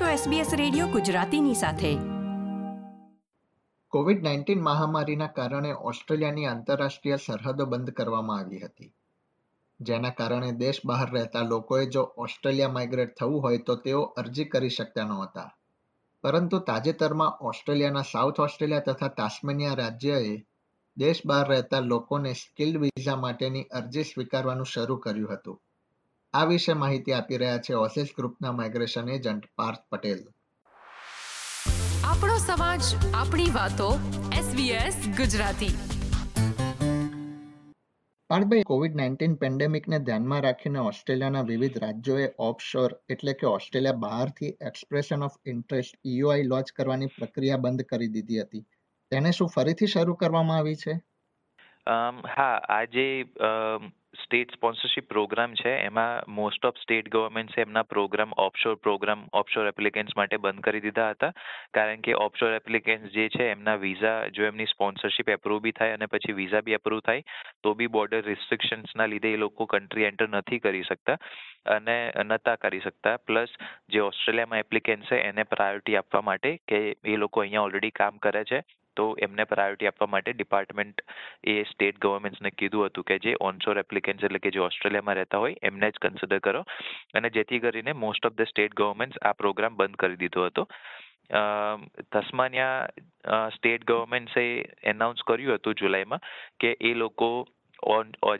છો SBS radio ગુજરાતીની સાથે. કોવિડ નાઇન્ટીન મહામારીના કારણે ઓસ્ટ્રેલિયાની આંતરરાષ્ટ્રીય સરહદો બંધ કરવામાં આવી હતી. જેના કારણે દેશ બહાર રહેતા લોકોએ જો ઓસ્ટ્રેલિયા માઇગ્રેટ થવું હોય તો તેઓ અરજી કરી શકતા નહોતા. પરંતુ તાજેતરમાં ઓસ્ટ્રેલિયાના સાઉથ ઓસ્ટ્રેલિયા તથા તાસ્મેનિયા રાજ્યએ દેશ બહાર રહેતા લોકોને સ્કિલ્ડ વિઝા માટેની અરજી સ્વીકારવાનું શરૂ કર્યું હતું. આ વિશે માહિતી આપી રહ્યા છે ઓસિસ ગ્રુપના માઇગ્રેશન એજન્ટ પાર્થ પટેલ. આપણો સમાજ આપણી વાતો SBS ગુજરાતી. પાર્થભાઈ કોવિડ નાઇન્ટીન પેન્ડેમિકને ધ્યાનમાં રાખીને ઓસ્ટ્રેલિયાના વિવિધ રાજ્યોએ ઓફશોર એટલે કે ઓસ્ટ્રેલિયા બહારથી expression of interest EOI launch કરવાની પ્રક્રિયા બંધ કરી દીધી હતી. તેને શું ફરીથી શરૂ કરવામાં આવી છે? હા આજે સ્ટેટ સ્પોન્સરશિપ પ્રોગ્રામ છે, એમાં મોસ્ટ ઓફ સ્ટેટ ગવર્મેન્ટ્સે એમના programme offshore programme offshore applicants માટે બંધ કરી દીધા હતા. કારણ કે ઓફશોર એપ્લિકેન્ટ્સ જે છે, એમના વિઝા જો એમની સ્પોન્સરશિપ એપ્રુવ બી થાય અને પછી વિઝા બી એપ્રુવ થાય, તો બી બોર્ડર રિસ્ટ્રિક્શન્સના લીધે એ લોકો કન્ટ્રી એન્ટર નથી કરી શકતા અને નતા કરી શકતા. પ્લસ જે ઓસ્ટ્રેલિયામાં એપ્લિકેન્ટ છે, એને પ્રાયોરિટી આપવા માટે કે એ લોકો અહીંયા ઓલરેડી કામ કરે છે. તો એમને પ્રાયોરિટી આપવા માટે ડિપાર્ટમેન્ટ એ સ્ટેટ ગવર્મેન્ટ્સને કીધું હતું કે જે ઓનશોર એપ્લિકેન્ટ્સ એટલે કે જે ઓસ્ટ્રેલિયામાં રહેતા હોય એમને જ કન્સિડર કરો. અને જેથી કરીને most of the state governments આ પ્રોગ્રામ બંધ કરી દીધો હતો. તસ્માનિયા સ્ટેટ ગવર્મેન્ટ્સે એનાઉન્સ કર્યું હતું જુલાઈમાં કે એ લોકો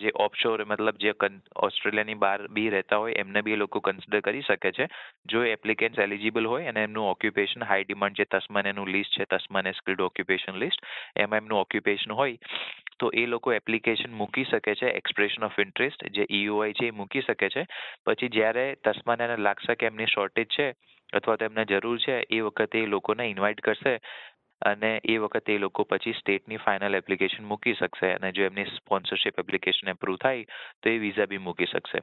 જે ઓફશોર મતલબ જે ઓસ્ટ્રેલિયાની બહાર બી રહેતા હોય, એમને બી એ લોકો કન્સિડર કરી શકે છે. જો એપ્લિકેન્ટ્સ એલિજિબલ હોય અને એમનું ઓક્યુપેશન હાઈ ડિમાન્ડ જે તસ્માનેનું લિસ્ટ છે, તસ્માને સ્કિલ્ડ ઓક્યુપેશન લિસ્ટ એમાં એમનું ઓક્યુપેશન હોય, તો એ લોકો એપ્લિકેશન મૂકી શકે છે એક્સપ્રેશન ઓફ ઇન્ટરેસ્ટ જે ઈઓઆઈ છે એ મૂકી શકે છે. પછી જ્યારે તસ્માને લાગશે કે એમની શોર્ટેજ છે, અથવા તો એમને જરૂર છે, એ વખતે એ લોકોને ઇન્વાઇટ કરશે અને એ વખતે એ લોકો પછી સ્ટેટની ફાઇનલ એપ્લિકેશન મૂકી શકશે અને જો એમની સ્પોન્સરશિપ એપ્લિકેશન એપ્રુવ થાય તો એ વિઝા બી મૂકી શકશે.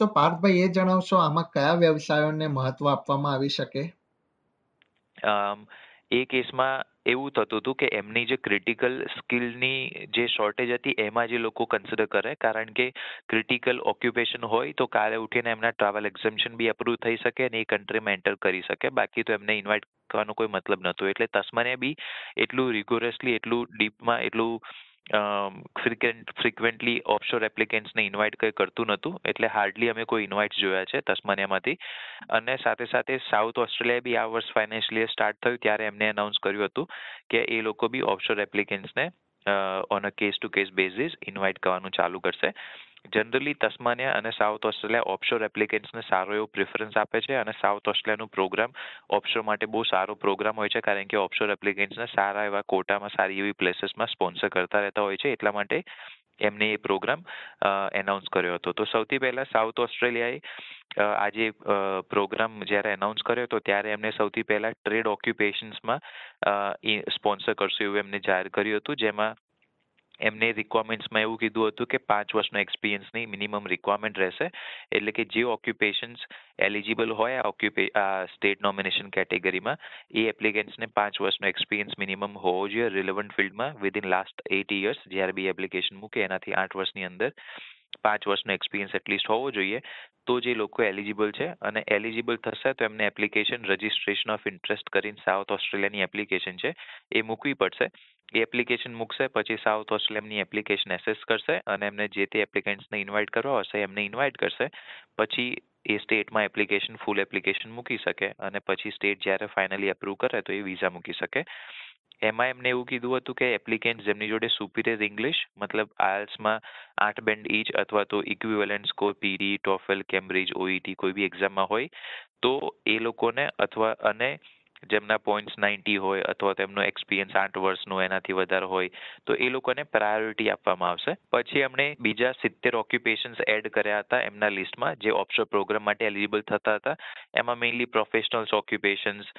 તો પાર્થભાઈ એ જણાવશો આમાં કયા વ્યવસાયોને મહત્વ આપવામાં આવી શકે? એ કેસમાં એવું થતું હતું કે એમની જે ક્રિટિકલ સ્કિલની જે શોર્ટેજ હતી એમાં જે લોકો કન્સિડર કરે કારણ કે ક્રિટિકલ ઓક્યુપેશન હોય તો કાલે ઉઠીને એમના ટ્રાવેલ એક્ઝમ્પશન બી અપ્રૂવ થઈ શકે અને એ કન્ટ્રીમાં એન્ટર કરી શકે. બાકી તો એમને ઇન્વાઇટ કરવાનો કોઈ મતલબ નહોતો. એટલે તસ્માનિયા બી એટલું રિગોરસલી એટલું ડીપમાં એટલું ફ્રિકવન્ટ ફ્રિકવન્ટલી ઓફશોર એપ્લિકેન્ટ્સને ઇન્વાઇટ કંઈ કરતું નહોતું. એટલે હાર્ડલી અમે કોઈ ઇન્વાઇટ્સ જોયા છે તસ્માનિયામાંથી. અને સાથે સાથે સાઉથ ઓસ્ટ્રેલિયા બી આ વર્ષ ફાઇનાન્શિયલ સ્ટાર્ટ થયું ત્યારે એમને અનાઉન્સ કર્યું હતું કે એ લોકો બી offshore એપ્લિકેન્ટ્સને on a case to case basis invite કરવાનું ચાલુ કરશે. જનરલી તસ્માનિયા અને સાઉથ ઓસ્ટ્રેલિયા ઓપ્શોર એપ્લિકેન્ટ્સને સારો એવો પ્રિફરન્સ આપે છે અને સાઉથ ઓસ્ટ્રેલિયાનું પ્રોગ્રામ ઓપ્શોર માટે બહુ સારો પ્રોગ્રામ હોય છે કારણ કે ઓપ્શોર એપ્લિકેન્ટ્સને સારા એવા કોટામાં સારી એવી પ્લેસીસમાં સ્પોન્સર કરતા રહેતા હોય છે. એટલા માટે એમને એ પ્રોગ્રામ એનાઉન્સ કર્યો હતો. તો સૌથી પહેલા સાઉથ ઓસ્ટ્રેલિયાએ આજે પ્રોગ્રામ જ્યારે એનાઉન્સ કર્યો હતો ત્યારે એમને સૌથી પહેલા ટ્રેડ ઓક્યુપેશન્સમાં સ્પોન્સર કરશું એવું એમને જાહેર કર્યું હતું. જેમાં એમને રિક્વાયરમેન્ટ્સમાં એવું કીધું હતું કે પાંચ વર્ષનો એક્સપિરિયન્સની મિનિમમ રિક્વાયરમેન્ટ રહેશે. એટલે કે જે ઓક્યુપેશન્સ એલિજિબલ હોય આ ઓક્યુપે આ સ્ટેટ નોમિનેશન કેટેગરીમાં એ એપ્લિકેન્ટ્સને પાંચ વર્ષનો એક્સપિરિયન્સ મિનિમમ હોવો જોઈએ રિલેવન્ટ ફિલ્ડમાં વિધિન લાસ્ટ એટ યર્સ જ્યારે બી એપ્લિકેશન મૂકે એનાથી આઠ વર્ષની અંદર પાંચ વર્ષનો એક્સપિરિયન્સ એટલીસ્ટ હોવો જોઈએ. તો જે લોકો એલિજિબલ છે અને એલિજિબલ થશે તો એમને એપ્લિકેશન રજિસ્ટ્રેશન ઓફ ઇન્ટરેસ્ટ કરીને સાઉથ ઓસ્ટ્રેલિયાની એપ્લિકેશન છે, એ મૂકવી પડશે. એ એપ્લિકેશન મૂકશે, પછી સાઉથ ઓસ્ટ્રેલિયાની એપ્લિકેશન એસેસ કરશે અને એમને જે તે એપ્લિકન્ટ્સને ઇન્વાઇટ કરવા હશે એમને ઇન્વાઇટ કરશે. પછી એ સ્ટેટમાં એપ્લિકેશન ફૂલ એપ્લિકેશન મૂકી શકે અને પછી સ્ટેટ જ્યારે ફાઇનલી એપ્રૂવ કરે તો એ વિઝા મૂકી શકે. એમાં એમને એવું કીધું હતું કે એપ્લિકેન્ટ જેમની જોડે સુપિરિયર ઇંગ્લિશ મતલબ આયલ્સમાં આઠ બેન્ડ ઈચ અથવા તો equivalent score PTE TOEFL Cambridge OET કોઈ બી એક્ઝામમાં હોય, તો એ લોકોને અથવા અને જેમના પોઈન્ટ્સ નાઇન્ટી હોય અથવા તેમનો એક્સપિરિયન્સ આઠ વર્ષનો એનાથી વધારે હોય, તો એ લોકોને પ્રાયોરિટી આપવામાં આવશે. પછી એમણે બીજા સિત્તેર ઓક્યુપેશન્સ એડ કર્યા હતા એમના લિસ્ટમાં જે ઓપ્શન પ્રોગ્રામ માટે એલિજિબલ થતા હતા. એમાં mainly professionals occupations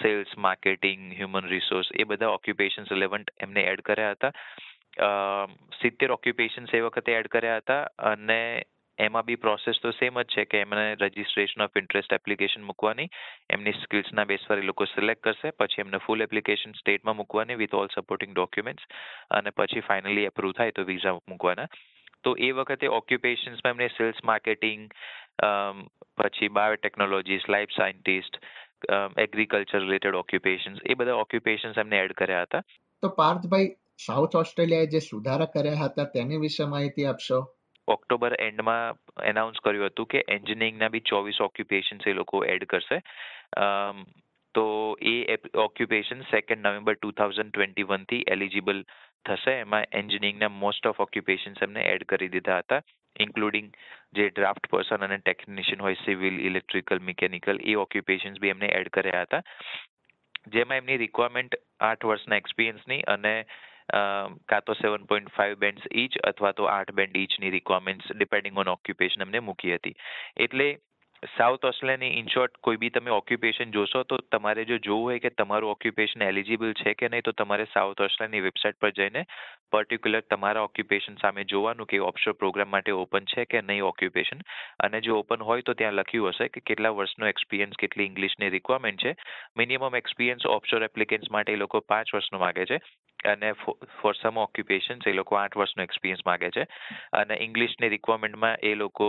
sales marketing human resource એ બધા ઓક્યુપેશન્સ રિલેવન્ટ એમને એડ કર્યા હતા. સિત્તેર ઓક્યુપેશન્સ એ વખતે એડ કર્યા હતા અને એમાં બી પ્રોસેસ તો સેમ જ છે કે એમને રજિસ્ટ્રેશન ઓફ ઇન્ટરેસ્ટ એપ્લિકેશન મૂકવાની, એમની સ્કિલ્સના બેસ પર એ લોકો સિલેક્ટ કરશે, પછી એમને ફૂલ એપ્લિકેશન સ્ટેટમાં મૂકવાની વિથ ઓલ સપોર્ટિંગ ડોક્યુમેન્ટ્સ અને પછી ફાઇનલી એપ્રુવ થાય તો વિઝા મૂકવાના. તો એ વખતે ઓક્યુપેશન્સમાં એમને સેલ્સ માર્કેટિંગ પછી biotechnologies life scientist agriculture related occupations એ બધા ઓક્યુપેશન્સ એમને એડ કર્યા હતા. તો પાર્થભાઈ, સાઉથ ઓસ્ટ્રેલિયાએ જે સુધારા કર્યા હતા તેની વિશે માહિતી આપશો? ઓક્ટોબર એન્ડમાં એનાઉન્સ કર્યું હતું કે એન્જિનિયરિંગના બી ચોવીસ ઓક્યુપેશન્સ એ લોકો એડ કરશે. તો એ occupation second November two thousand twenty વનથી eligible થશે. એમાં એન્જિનિયરિંગના મોસ્ટ ઓફ ઓક્યુપેશન્સ એમને એડ કરી દીધા હતા ઇન્ક્લુડિંગ જે ડ્રાફ્ટ પર્સન અને ટેકનિશિયન હોય સિવિલ ઇલેક્ટ્રિકલ મિકેનિકલ એ ઓક્યુપેશન્સ બી એમને એડ કર્યા હતા. જેમાં એમની રિક્વાયરમેન્ટ આઠ વર્ષના એક્સપિરિયન્સની અને કાં તો seven point five bands each અથવા તો આઠ બેન્ડ ઈચની રિક્વાયરમેન્ટ્સ ડિપેન્ડિંગ ઓન ઓક્યુપેશન એમને મૂકી હતી. એટલે સાઉથ ઓસ્ટ્રેલિયાની ઇન શોર્ટ કોઈ બી તમે ઓક્યુપેશન જોશો તો તમારે જો જોવું હોય કે તમારું ઓક્યુપેશન એલિજિબલ છે કે નહીં, તો તમારે સાઉથ ઓસ્ટ્રેલિયાની વેબસાઇટ પર જઈને પર્ટિક્યુલર તમારા ઓક્યુપેશન સામે જોવાનું કે ઓપ્શોર પ્રોગ્રામ માટે ઓપન છે કે નહીં ઓક્યુપેશન અને જો ઓપન હોય તો ત્યાં લખ્યું હશે કે કેટલા વર્ષનો એક્સપિરિયન્સ કેટલી ઇંગ્લિશની રિક્વાયરમેન્ટ છે. મિનિમમ એક્સપિરિયન્સ ઓપ્શોર એપ્લિકેન્ટ્સ માટે એ લોકો પાંચ વર્ષનો માગે છે અને ફોર સમ ઓક્યુપેશન્સ એ લોકો આઠ વર્ષનો એક્સપિરિયન્સ માગે છે. અને ઇંગ્લિશની રિક્વાયરમેન્ટમાં એ લોકો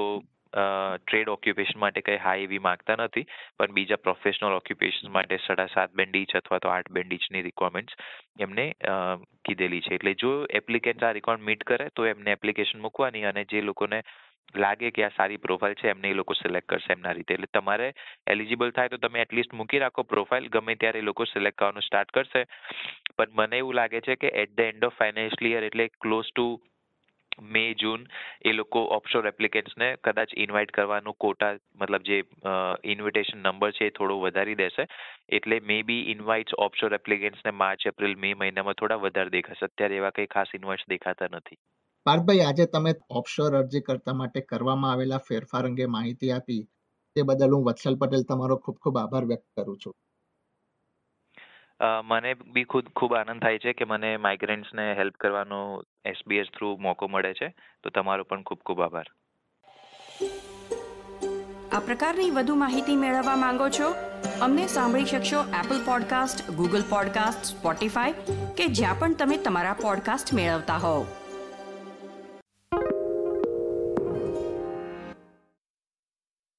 ટ્રેડ ઓક્યુપેશન માટે કંઈ હાઈ એવી માંગતા નથી, પણ બીજા પ્રોફેશનલ ઓક્યુપેશન માટે સાડા સાત બેન્ડ ઈચ અથવા તો આઠ બેન્ડ રિક્વાયરમેન્ટ્સ એમને કીધેલી છે. એટલે જો એપ્લિકેન્ટ આ રિક્વાયરમેન્ટ મીટ કરે, તો એમને એપ્લિકેશન મૂકવાની અને જે લોકોને લાગે કે આ સારી પ્રોફાઇલ છે, એમને એ લોકો સિલેક્ટ કરશે એમના રીતે. એટલે તમારે એલિજિબલ થાય તો તમે એટલીસ્ટ મૂકી રાખો પ્રોફાઇલ ગમે ત્યારે એ લોકો સિલેક્ટ કરવાનું સ્ટાર્ટ કરશે. પણ મને એવું લાગે છે કે at the end of financial year એટલે ક્લોઝ ટુ મે, જૂન એ લોકો ઓફશોર એપ્લિકેન્ટ્સને કદાચ ઇન્વાઇટ કરવાનું કોટા મતલબ જે ઇન્વિટેશન નંબર છે એ થોડો વધારી દેશે. એટલે મે બી ઇન્વાઇટ્સ ઓફશોર એપ્લિકેન્ટ્સને માર્ચ, એપ્રિલ, મે મહિનામાં થોડા વધારે દેખાશે. અત્યારે એવા કંઈ ખાસ ઇન્વાઇટ્સ દેખાતા નથી. પાર્થભાઈ, આજે તમે ઓફશોર અરજી કરતા માટે કરવામાં આવેલા ફેરફાર અંગે માહિતી આપી. તે બદલ હું વત્સલ પટેલ તમારો ખૂબ ખૂબ આભાર વ્યક્ત કરું છું. મને બી ખુદ ખૂબ આનંદ થાય છે કે મને માઇગ્રન્ટ્સને હેલ્પ કરવાનો એસબીએસ થ્રુ મોકો મળે છે. તો તમારો પણ ખૂબ ખૂબ આભાર. આ પ્રકારની વધુ માહિતી મેળવવા માંગો છો? અમને સાંભળી શકશો Apple podcast Google podcast Spotify કે જ્યાં પણ તમે તમારા પોડકાસ્ટ મેળવતા હોવ.